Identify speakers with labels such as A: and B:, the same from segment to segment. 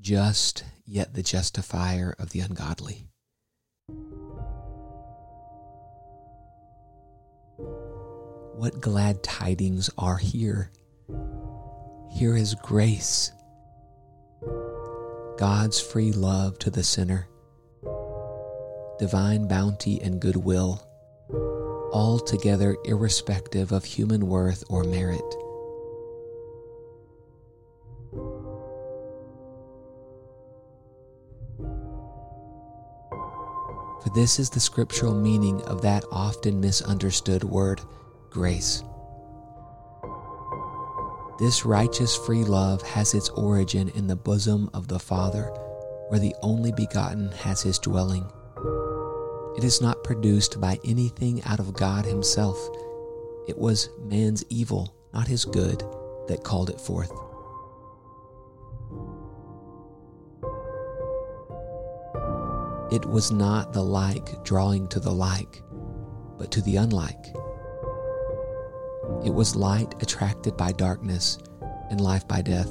A: just yet the justifier of the ungodly. What glad tidings are here! Here is grace, God's free love to the sinner, divine bounty and goodwill, altogether irrespective of human worth or merit. For this is the scriptural meaning of that often misunderstood word, grace. This righteous free love has its origin in the bosom of the Father, where the only begotten has his dwelling. It is not produced by anything out of God Himself. It was man's evil, not his good, that called it forth. It was not the like drawing to the like, but to the unlike. It was light attracted by darkness and life by death.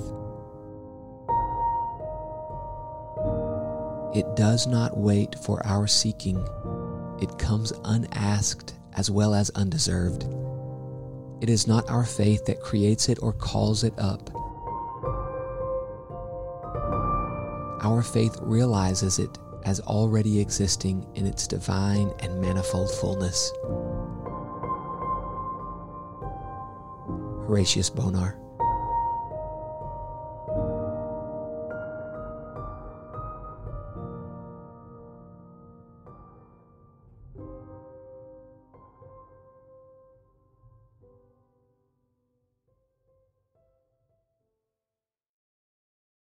A: It does not wait for our seeking. It comes unasked as well as undeserved. It is not our faith that creates it or calls it up. Our faith realizes it as already existing in its divine and manifold fullness. Horatius Bonar.